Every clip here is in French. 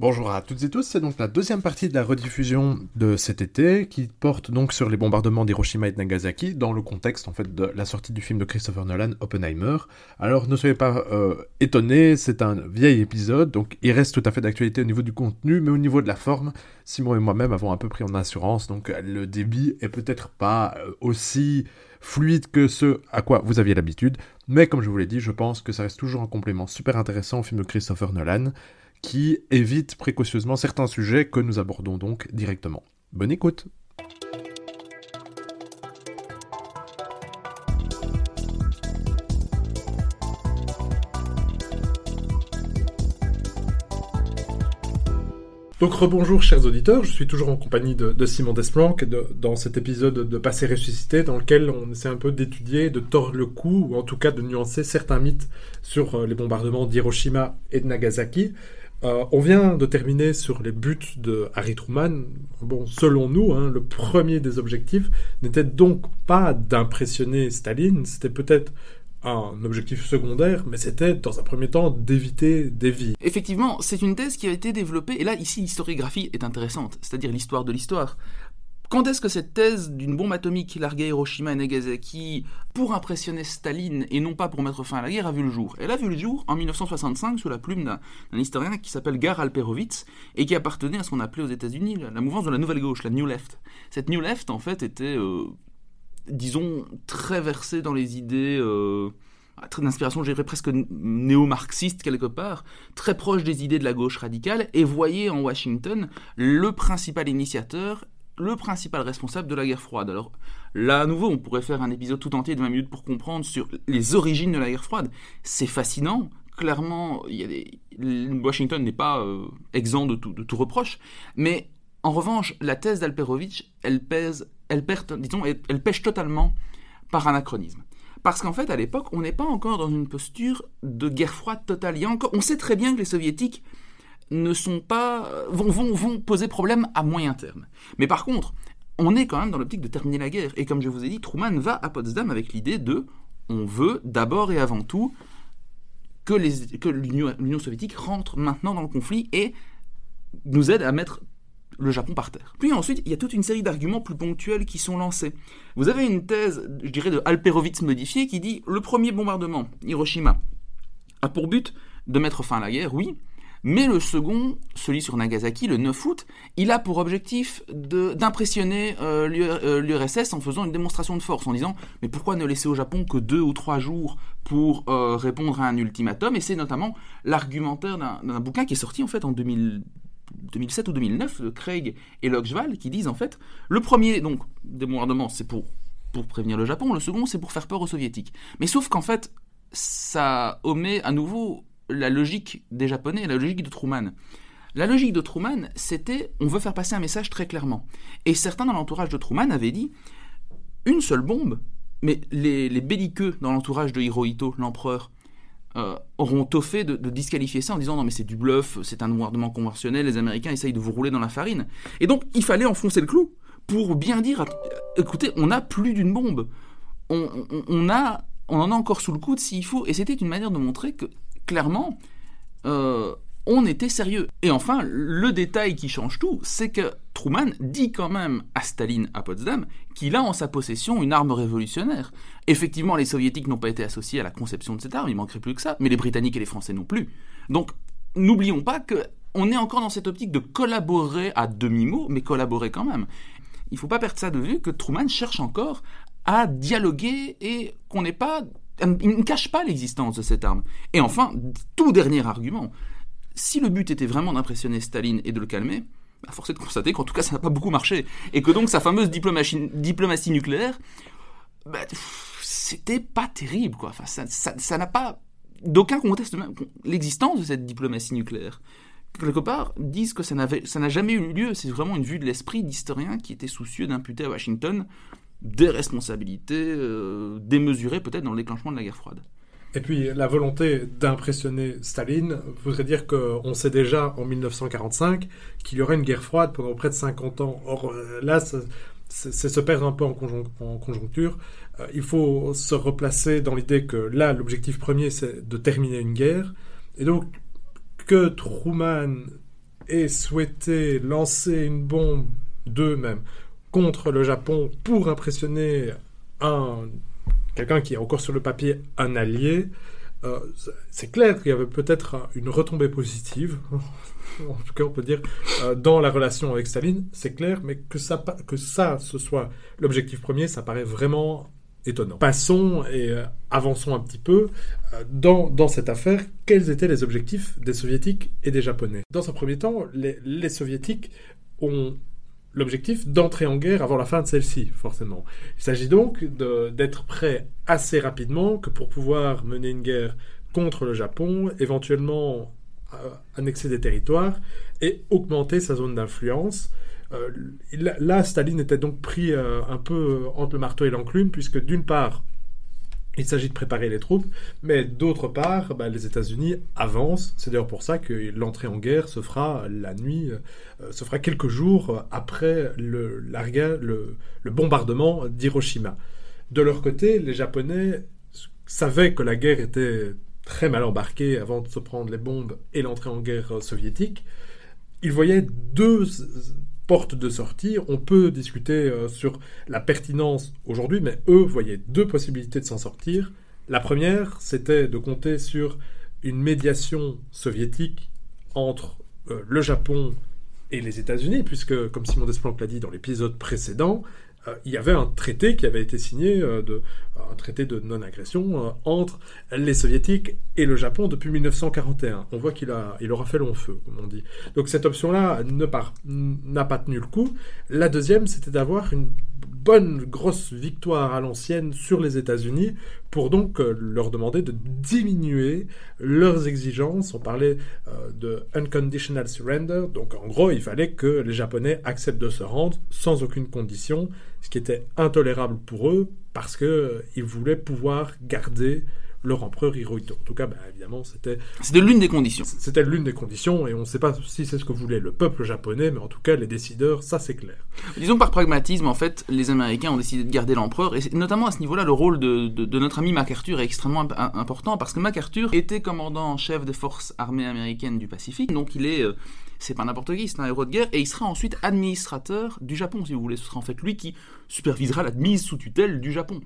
Bonjour à toutes et tous, c'est donc la deuxième partie de la rediffusion de cet été qui porte donc sur les bombardements d'Hiroshima et de Nagasaki dans le contexte en fait de la sortie du film de Christopher Nolan, Oppenheimer. Alors ne soyez pas euh, étonnés, c'est un vieil épisode, donc il reste tout à fait d'actualité au niveau du contenu, mais au niveau de la forme, Simon et moi-même avons un peu pris en assurance, donc le débit est peut-être pas euh, aussi fluide que ce à quoi vous aviez l'habitude, mais comme je vous l'ai dit, je pense que ça reste toujours un complément super intéressant au film de Christopher Nolan qui évite précautionneusement certains sujets que nous abordons donc directement. Bonne écoute Donc rebonjour chers auditeurs, je suis toujours en compagnie de, Simon Desplanques dans cet épisode de Passé ressuscité dans lequel on essaie un peu d'étudier, de tordre le cou ou en tout cas de nuancer certains mythes sur euh, les bombardements d'Hiroshima et de Nagasaki. Euh, on vient de terminer sur les buts de Harry Truman. Bon, selon nous, hein, le premier des objectifs n'était donc pas d'impressionner Staline, c'était peut-être un objectif secondaire, mais c'était dans un premier temps d'éviter des vies. Effectivement, c'est une thèse qui a été développée, et là, ici, l'historiographie est intéressante, c'est-à-dire l'histoire de l'histoire. Quand est-ce que cette thèse d'une bombe atomique larguée à Hiroshima et Nagasaki pour impressionner Staline et non pas pour mettre fin à la guerre a vu le jour? Elle a vu le jour en 1965 sous la plume d'un historien qui s'appelle Gar Alperovitz et qui appartenait à ce qu'on appelait aux États-Unis la, mouvance de la nouvelle gauche, la New Left. Cette New Left, en fait, était, euh, disons, très versée dans les idées. Euh, d'inspiration, je dirais presque néo-marxiste quelque part, très proche des idées de la gauche radicale, et voyait en Washington le principal initiateur le principal responsable de la guerre froide. Alors là, à nouveau, on pourrait faire un épisode tout entier de 20 minutes pour comprendre sur les origines de la guerre froide. C'est fascinant. Clairement. Washington n'est pas euh, exempt de tout, reproche. Mais en revanche, la thèse d'Alperovitch, elle pèse, elle, perd, elle, totalement par anachronisme. Parce qu'en fait, à l'époque, on n'est pas encore dans une posture de guerre froide totale. Il y a encore, on sait très bien que les soviétiques ne sont pas vont, vont, vont poser problème à moyen terme. Mais par contre, on est quand même dans l'optique de terminer la guerre. Et comme je vous ai dit, Truman va à Potsdam avec l'idée de on veut d'abord et avant tout que, que l'Union soviétique rentre maintenant dans le conflit et nous aide à mettre le Japon par terre. Puis ensuite, il y a toute une série d'arguments plus ponctuels qui sont lancés. Vous avez une thèse, je dirais, de Alperovitz modifiée qui dit le premier bombardement, Hiroshima, a pour but de mettre fin à la guerre, oui, mais le second, celui sur Nagasaki, le 9 août, il a pour objectif d'impressionner euh, l'URSS en faisant une démonstration de force, en disant mais pourquoi ne laisser au Japon que deux ou trois jours pour euh, répondre à un ultimatum? Et c'est notamment l'argumentaire d'un bouquin qui est sorti en fait en 2007 ou 2009 de Craig et Lochval qui disent en fait le premier donc bombardements c'est pour pour prévenir le Japon, le second c'est pour faire peur aux soviétiques. Mais sauf qu'en fait ça omet à nouveau la logique des Japonais, la logique de Truman. La logique de Truman, c'était on veut faire passer un message très clairement. Et certains dans l'entourage de Truman avaient dit une seule bombe, mais les, belliqueux dans l'entourage de Hirohito, l'empereur, euh, auront tôt fait de, disqualifier ça en disant non mais c'est du bluff, c'est un bombardement conventionnel, les Américains essayent de vous rouler dans la farine. Et donc il fallait enfoncer le clou pour bien dire écoutez, on n'a plus d'une bombe. On, a, on en a encore sous le coude s'il faut. Et c'était une manière de montrer que clairement, euh, on était sérieux. Et enfin, le détail qui change tout, c'est que Truman dit quand même à Staline à Potsdam qu'il a en sa possession une arme révolutionnaire. Effectivement, les soviétiques n'ont pas été associés à la conception de cette arme, il manquerait plus que ça, mais les britanniques et les français non plus. Donc, n'oublions pas que on est encore dans cette optique de collaborer à demi-mot, mais collaborer quand même. Il ne faut pas perdre ça de vue que Truman cherche encore à dialoguer et qu'on n'est pas il ne cache pas l'existence de cette arme. Et enfin, tout dernier argument, si le but était vraiment d'impressionner Staline et de le calmer, bah, force de constater qu'en tout cas ça n'a pas beaucoup marché. Et que donc sa fameuse diplomatie, nucléaire, bah, c'était pas terrible quoi. Enfin, ça n'a pas. D'aucuns contestent même l'existence de cette diplomatie nucléaire. Quelque part, disent que ça n'a jamais eu lieu. C'est vraiment une vue de l'esprit d'historiens qui étaient soucieux d'imputer à Washington des responsabilités euh, démesurées peut-être dans le déclenchement de la guerre froide. Et puis la volonté d'impressionner Staline voudrait dire qu'on sait déjà en 1945 qu'il y aurait une guerre froide pendant près de 50 ans. Or euh, là, c'est se perdre un peu en, conjoncture. Euh, il faut se replacer dans l'idée que là, l'objectif premier, c'est de terminer une guerre. Et donc, que Truman aient souhaité lancer une bombe d'eux-mêmes contre le Japon pour impressionner un quelqu'un qui est encore sur le papier un allié, euh, c'est clair qu'il y avait peut-être une retombée positive, en tout cas on peut dire, euh, dans la relation avec Staline, c'est clair, mais que ça, que ça, ce soit l'objectif premier, ça paraît vraiment étonnant. Passons et euh, avançons un petit peu dans, dans, cette affaire. Quels étaient les objectifs des soviétiques et des japonais? Dans un premier temps, les, les soviétiques ont l'objectif d'entrer en guerre avant la fin de celle-ci, forcément. Il s'agit donc d'être prêt assez rapidement que pour pouvoir mener une guerre contre le Japon, éventuellement euh, annexer des territoires et augmenter sa zone d'influence. Euh, là, Staline était donc pris euh, un peu entre le marteau et l'enclume, puisque d'une part, il s'agit de préparer les troupes, mais d'autre part, bah, les États-Unis avancent. C'est d'ailleurs pour ça que l'entrée en guerre se fera la nuit, euh, se fera quelques jours après le, le, le bombardement d'Hiroshima. De leur côté, les Japonais savaient que la guerre était très mal embarquée avant de se prendre les bombes et l'entrée en guerre soviétique. Ils voyaient deux porte de sortie. On peut discuter euh, sur la pertinence aujourd'hui, mais eux voyaient deux possibilités de s'en sortir. La première, c'était de compter sur une médiation soviétique entre euh, le Japon et les États-Unis, puisque, comme Simon Desplanques l'a dit dans l'épisode précédent, il y avait un traité qui avait été signé, euh, un traité de non-agression euh, entre les soviétiques et le Japon depuis 1941. On voit qu'il a, aura fait long feu, comme on dit. Donc cette option-là n'a pas tenu le coup. La deuxième, c'était d'avoir une bonne grosse victoire à l'ancienne sur les États-Unis pour donc leur demander de diminuer leurs exigences. On parlait de unconditional surrender, donc en gros il fallait que les Japonais acceptent de se rendre sans aucune condition ce qui était intolérable pour eux parce qu'ils euh, voulaient pouvoir garder leur empereur Hirohito. En tout cas, bah, évidemment, c'était... C'était l'une des conditions. C'était l'une des conditions, et on ne sait pas si c'est ce que voulait le peuple japonais, mais en tout cas, les décideurs, ça c'est clair. Disons par pragmatisme, en fait, les Américains ont décidé de garder l'empereur, et notamment à ce niveau-là, le rôle de, de, notre ami MacArthur est extrêmement important, parce que MacArthur était commandant en chef des forces armées américaines du Pacifique, donc il est... Euh, c'est pas n'importe qui, c'est un héros de guerre, et il sera ensuite administrateur du Japon, si vous voulez. Ce sera en fait lui qui supervisera la mise sous tutelle du Japon.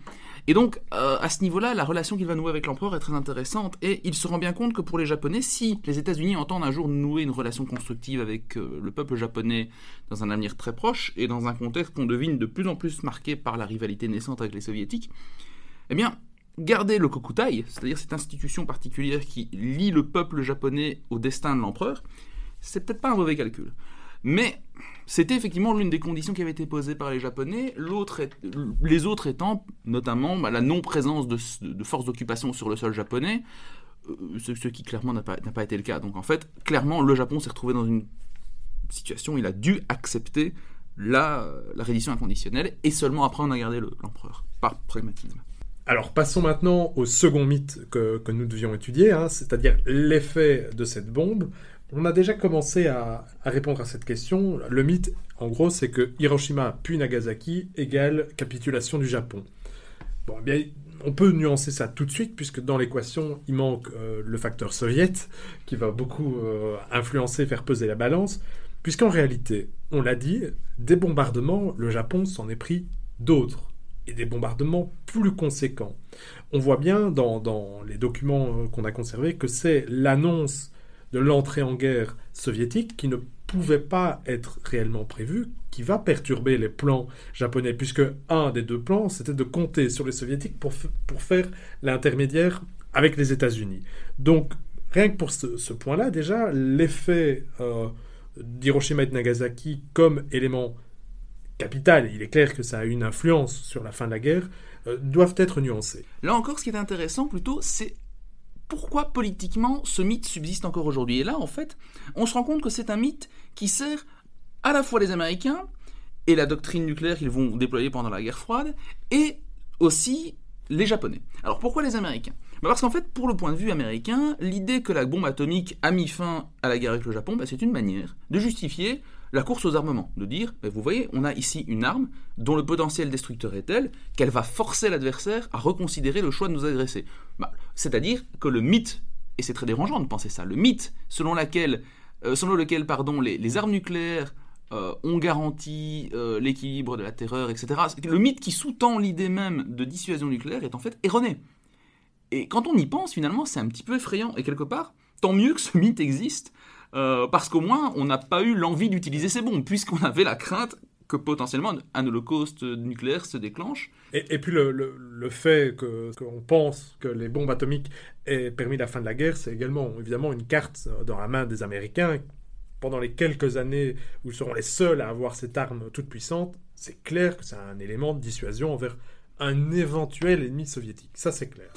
Et donc, euh, à ce niveau-là, la relation qu'il va nouer avec l'empereur est très intéressante, et il se rend bien compte que pour les Japonais, si les États-Unis entendent un jour nouer une relation constructive avec euh, le peuple japonais dans un avenir très proche, et dans un contexte qu'on devine de plus en plus marqué par la rivalité naissante avec les Soviétiques, eh bien, garder le Kokutai, c'est-à-dire cette institution particulière qui lie le peuple japonais au destin de l'empereur, c'est peut-être pas un mauvais calcul. Mais c'était effectivement l'une des conditions qui avait été posées par les Japonais, les autres étant notamment bah, la non-présence de, forces d'occupation sur le sol japonais, euh, ce, qui clairement n'a pas, été le cas. Donc en fait, clairement, le Japon s'est retrouvé dans une situation où il a dû accepter la, la reddition inconditionnelle, et seulement après on a gardé l'empereur, par pragmatisme. Alors passons maintenant au second mythe que, nous devions étudier, hein, c'est-à-dire l'effet de cette bombe. On a déjà commencé à, répondre à cette question. Le mythe, en gros, c'est que Hiroshima puis Nagasaki égale capitulation du Japon. Eh on peut nuancer ça tout de suite, puisque dans l'équation, il manque euh, le facteur soviète, qui va beaucoup euh, influencer, faire peser la balance, puisqu'en réalité, on l'a dit, des bombardements, le Japon s'en est pris d'autres, et des bombardements plus conséquents. On voit bien dans, dans les documents euh, qu'on a conservés que c'est l'annonce de l'entrée en guerre soviétique qui ne pouvait pas être réellement prévu, qui va perturber les plans japonais, puisque un des deux plans, c'était de compter sur les soviétiques pour, pour faire l'intermédiaire avec les États-Unis. Donc, rien que pour ce, point-là, déjà, l'effet euh, d'Hiroshima et de Nagasaki comme élément capital, il est clair que ça a une influence sur la fin de la guerre, euh, doivent être nuancés. Là encore, ce qui est intéressant plutôt, c'est pourquoi politiquement ce mythe subsiste encore aujourd'hui. Et là, en fait, on se rend compte que c'est un mythe qui sert à la fois les Américains et la doctrine nucléaire qu'ils vont déployer pendant la guerre froide, et aussi les Japonais. Alors pourquoi les Américains? Bah, Parce qu'en fait, pour le point de vue américain, l'idée que la bombe atomique a mis fin à la guerre avec le Japon, bah, c'est une manière de justifier la course aux armements, de dire, ben, vous voyez, on a ici une arme dont le potentiel destructeur est tel qu'elle va forcer l'adversaire à reconsidérer le choix de nous agresser. C'est-à-dire que le mythe, et c'est très dérangeant de penser ça, le mythe selon lequel euh, lequel les, armes nucléaires euh, ont garanti euh, l'équilibre de la terreur, etc. Le mythe qui sous-tend l'idée même de dissuasion nucléaire est en fait erroné. Et quand on y pense, finalement, c'est un petit peu effrayant. Et quelque part, tant mieux que ce mythe existe, parce qu'au moins, on n'a pas eu l'envie d'utiliser ces bombes, puisqu'on avait la crainte que potentiellement un holocauste nucléaire se déclenche. Et, puis le, fait que- qu'on pense que les bombes atomiques aient permis la fin de la guerre, c'est également évidemment une carte dans la main des Américains. Pendant les quelques années où ils seront les seuls à avoir cette arme toute puissante, c'est clair que c'est un élément de dissuasion envers un éventuel ennemi soviétique. Ça, c'est clair.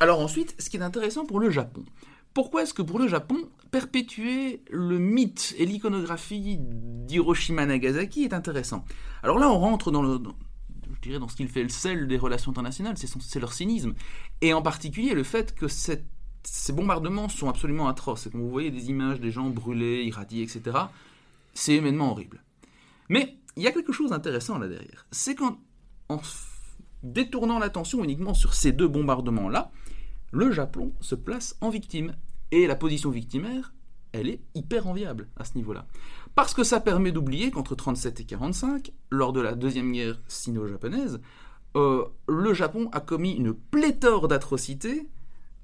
Alors ensuite, ce qui est intéressant pour le Japon. Pourquoi est-ce que pour le Japon, perpétuer le mythe et l'iconographie d'Hiroshima-Nagasaki est intéressant? Alors là, on rentre dans le, je dirais dans ce qu'il fait le sel des relations internationales, c'est leur cynisme. Et en particulier le fait que ces bombardements sont absolument atroces. Et quand vous voyez des images des gens brûlés, irradiés, etc., c'est humainement horrible. Mais il y a quelque chose d'intéressant là derrière. C'est qu'en en détournant l'attention uniquement sur ces deux bombardements-là, le Japon se place en victime. Et la position victimaire, elle est hyper enviable à ce niveau-là. Parce que ça permet d'oublier qu'entre 37 et 45, lors de la deuxième guerre sino-japonaise, euh, le Japon a commis une pléthore d'atrocités,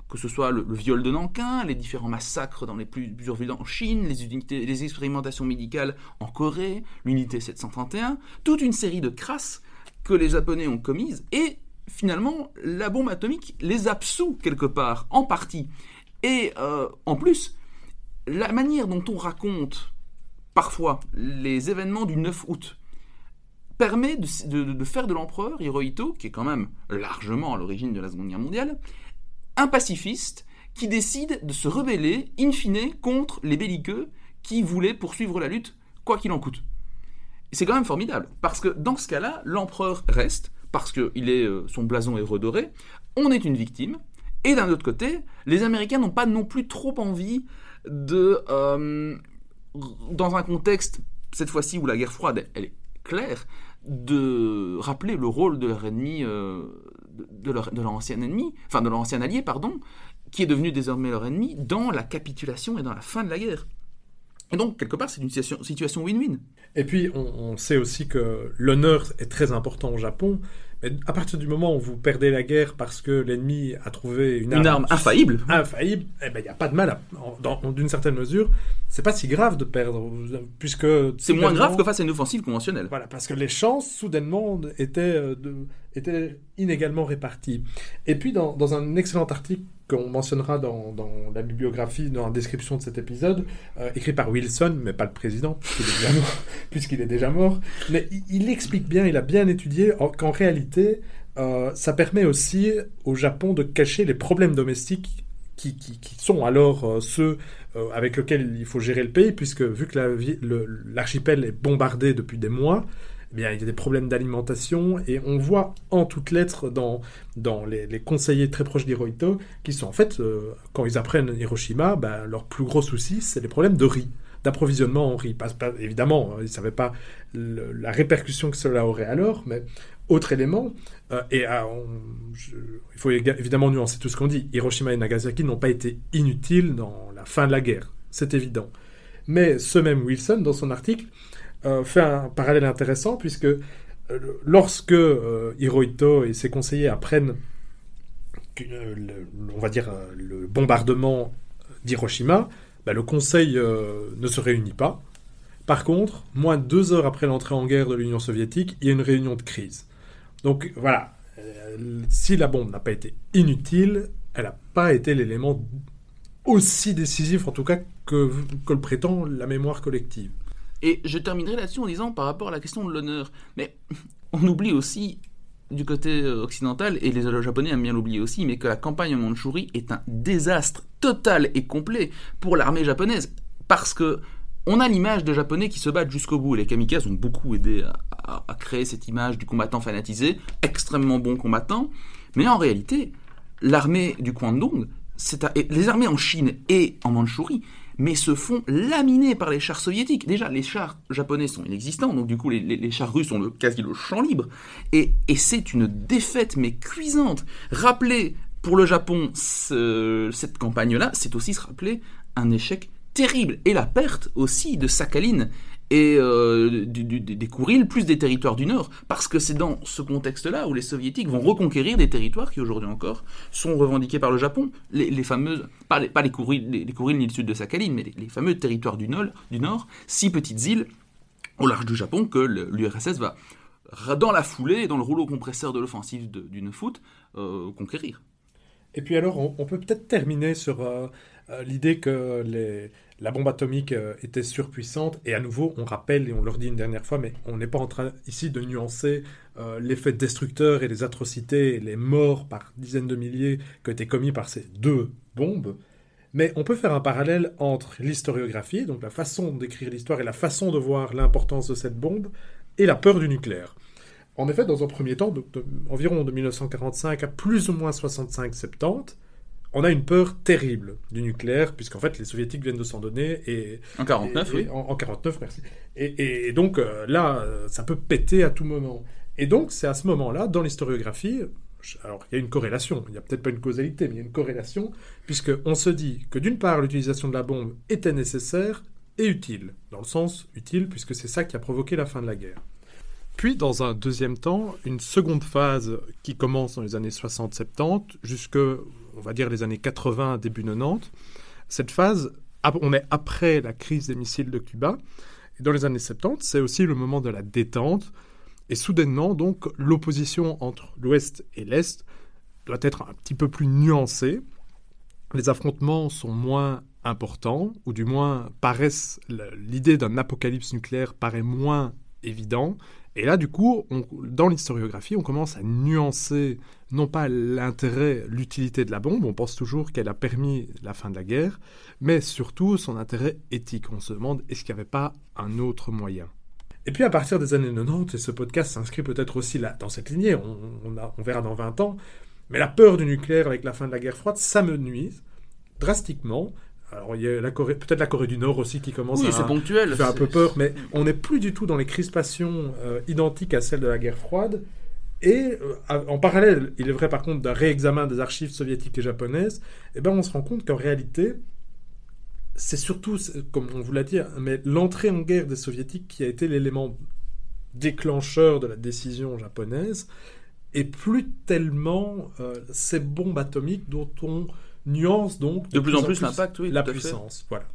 que ce soit le, viol de Nankin, les différents massacres dans les plus, plusieurs en Chine, les, les expérimentations médicales en Corée, l'unité 731, toute une série de crasses que les Japonais ont commises, et finalement, la bombe atomique les absout quelque part, en partie. Et euh, en plus, la manière dont on raconte parfois les événements du 9 août permet de, de- de faire de l'empereur Hirohito, qui est quand même largement à l'origine de la Seconde Guerre mondiale, un pacifiste qui décide de se rebeller, in fine, contre les belliqueux qui voulaient poursuivre la lutte, quoi qu'il en coûte. C'est quand même formidable, parce que dans ce cas-là, l'empereur reste, parce que euh, son blason est redoré, on est une victime, et d'un autre côté, les Américains n'ont pas non plus trop envie de, euh, dans un contexte, cette fois-ci où la guerre froide, est claire, de rappeler le rôle de leur ennemi, euh, de leur, de leur ancien ennemi, enfin de leur ancien allié, pardon, qui est devenu désormais leur ennemi, dans la capitulation et dans la fin de la guerre. Et donc, quelque part, c'est une situation win-win. Et puis, on, on sait aussi que l'honneur est très important au Japon. Mais à partir du moment où vous perdez la guerre parce que l'ennemi a trouvé une, Une arme infaillible. infaillible, eh ben, il n'y a pas de mal, d'une certaine mesure. C'est pas si grave de perdre, puisque... C'est moins grave que face à une offensive conventionnelle. Voilà, parce que les chances, soudainement, étaient, euh, de- étaient inégalement réparties. Et puis, dans, dans un excellent article qu'on mentionnera dans, dans la bibliographie, dans la description de cet épisode, euh, écrit par Wilson, mais pas le président, puisqu'il est déjà mort, mais il, explique bien, il a bien étudié en- qu'en réalité, euh, ça permet aussi au Japon de cacher les problèmes domestiques qui, qui, sont alors euh, ceux avec lesquels il faut gérer le pays, puisque vu que l'archipel est bombardé depuis des mois, eh bien, il y a des problèmes d'alimentation, et on voit en toutes lettres dans, dans les, conseillers très proches d'Hirohito, qui sont en fait, euh, quand ils apprennent Hiroshima, ben, leur plus gros souci, c'est les problèmes de riz, d'approvisionnement en riz. Pas- évidemment, euh, ils ne savaient pas la répercussion que cela aurait alors, mais autre élément, euh, et ah, il faut évidemment nuancer tout ce qu'on dit, Hiroshima et Nagasaki n'ont pas été inutiles dans la fin de la guerre, c'est évident. Mais ce même Wilson, dans son article, fait un parallèle intéressant, puisque euh, lorsque euh, Hirohito et ses conseillers apprennent euh, on va dire, euh, le bombardement d'Hiroshima, bah, le Conseil euh, ne se réunit pas. Par contre, moins de deux heures après l'entrée en guerre de l'Union soviétique, il y a une réunion de crise. Donc voilà, euh, si la bombe n'a pas été inutile, elle n'a pas été l'élément aussi décisif, en tout cas, que le prétend la mémoire collective. Et je terminerai là-dessus en disant par rapport à la question de l'honneur. Mais on oublie aussi du côté euh, occidental, et les Japonais aiment bien l'oublier aussi, mais que la campagne en Mandchourie est un désastre total et complet pour l'armée japonaise. Parce que on a l'image de Japonais qui se battent jusqu'au bout. Les kamikazes ont beaucoup aidé à, créer cette image du combattant fanatisé, extrêmement bon combattant. Mais en réalité, l'armée du Kwangdong, c'est les armées en Chine et en Mandchourie, mais se font laminer par les chars soviétiques. Déjà, les chars japonais sont inexistants, donc du coup, les, chars russes ont quasi le champ libre. Et, c'est une défaite, mais cuisante. Rappeler pour le Japon ce- cette campagne-là, c'est aussi se rappeler un échec terrible. Et la perte aussi de Sakhalin et euh, du- du- des Kourils, plus des territoires du Nord. Parce que c'est dans ce contexte-là où les Soviétiques vont reconquérir des territoires qui aujourd'hui encore sont revendiqués par le Japon. Les, les fameuses, pas les, pas les Kourils, ni le sud de Sakhalin, mais les, fameux territoires du Nord, du Nord, six petites îles au large du Japon que l'URSS va, dans la foulée, dans le rouleau compresseur de l'offensive de- d'une foot, euh, conquérir. Et puis alors, on, on peut peut-être terminer sur euh, euh, l'idée que la bombe atomique euh, était surpuissante. Et à nouveau, on rappelle et on le redit une dernière fois, mais on n'est pas en train ici de nuancer euh, l'effet destructeur et les atrocités et les morts par dizaines de milliers ont été commis par ces deux bombes. Mais on peut faire un parallèle entre l'historiographie, donc la façon d'écrire l'histoire et la façon de voir l'importance de cette bombe, et la peur du nucléaire. En effet, dans un premier temps, de- environ de 1945 à plus ou moins 65-70, on a une peur terrible du nucléaire, puisqu'en fait les soviétiques viennent de s'en donner, et... En 49, et- oui. En, en 49, merci. Et, donc euh, là, euh, ça peut péter à tout moment. Et donc c'est à ce moment-là, dans l'historiographie, alors il y a une corrélation, il n'y a peut-être pas une causalité, mais il y a une corrélation, puisqu'on se dit que d'une part l'utilisation de la bombe était nécessaire et utile, dans le sens utile, puisque c'est ça qui a provoqué la fin de la guerre. Puis, dans un deuxième temps, une seconde phase qui commence dans les années 60-70 jusque, on va dire, les années 80, début 90. Cette phase, on est après la crise des missiles de Cuba. Dans les années 70, c'est aussi le moment de la détente. Et soudainement, donc, l'opposition entre l'Ouest et l'Est doit être un petit peu plus nuancée. Les affrontements sont moins importants, ou du moins paraissent l'idée d'un apocalypse nucléaire paraît moins évident. Et là, du coup, dans l'historiographie, on commence à nuancer non pas l'intérêt, l'utilité de la bombe, on pense toujours qu'elle a permis la fin de la guerre, mais surtout son intérêt éthique. On se demande est-ce qu'il n'y avait pas un autre moyen? Et puis à partir des années 90, et ce podcast s'inscrit peut-être aussi là, dans cette lignée, on, on verra dans 20 ans, mais la peur du nucléaire avec la fin de la guerre froide, ça me nuise drastiquement. Alors il y a la Corée- peut-être la Corée du Nord aussi qui commence Oui, à, ponctuel. fait un peu peur, mais on n'est plus du tout dans les crispations euh, identiques à celles de la guerre froide. Et euh, en parallèle, il est vrai par contre d'un réexamen des archives soviétiques et japonaises, eh ben on se rend compte qu'en réalité, c'est surtout, comme on vous l'a dit, hein, mais l'entrée en guerre des soviétiques qui a été l'élément déclencheur de la décision japonaise, et plus tellement euh, ces bombes atomiques dont on nuance donc De plus en plus l'impact, oui, la fait. puissance. Voilà.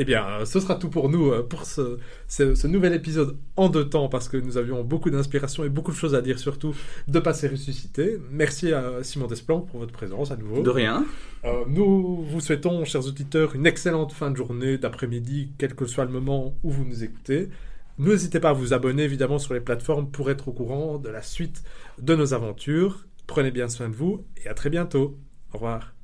Eh bien, euh, ce sera tout pour nous euh, pour ce, ce- ce nouvel épisode en deux temps parce que nous avions beaucoup d'inspiration et beaucoup de choses à dire surtout de passer ressuscité. Merci à Simon Desplanques pour votre présence à nouveau. De rien. Euh, nous vous souhaitons, chers auditeurs, une excellente fin de journée, d'après-midi, quel que soit le moment où vous nous écoutez. N'hésitez pas à vous abonner évidemment sur les plateformes pour être au courant de la suite de nos aventures. Prenez bien soin de vous et à très bientôt. Au revoir.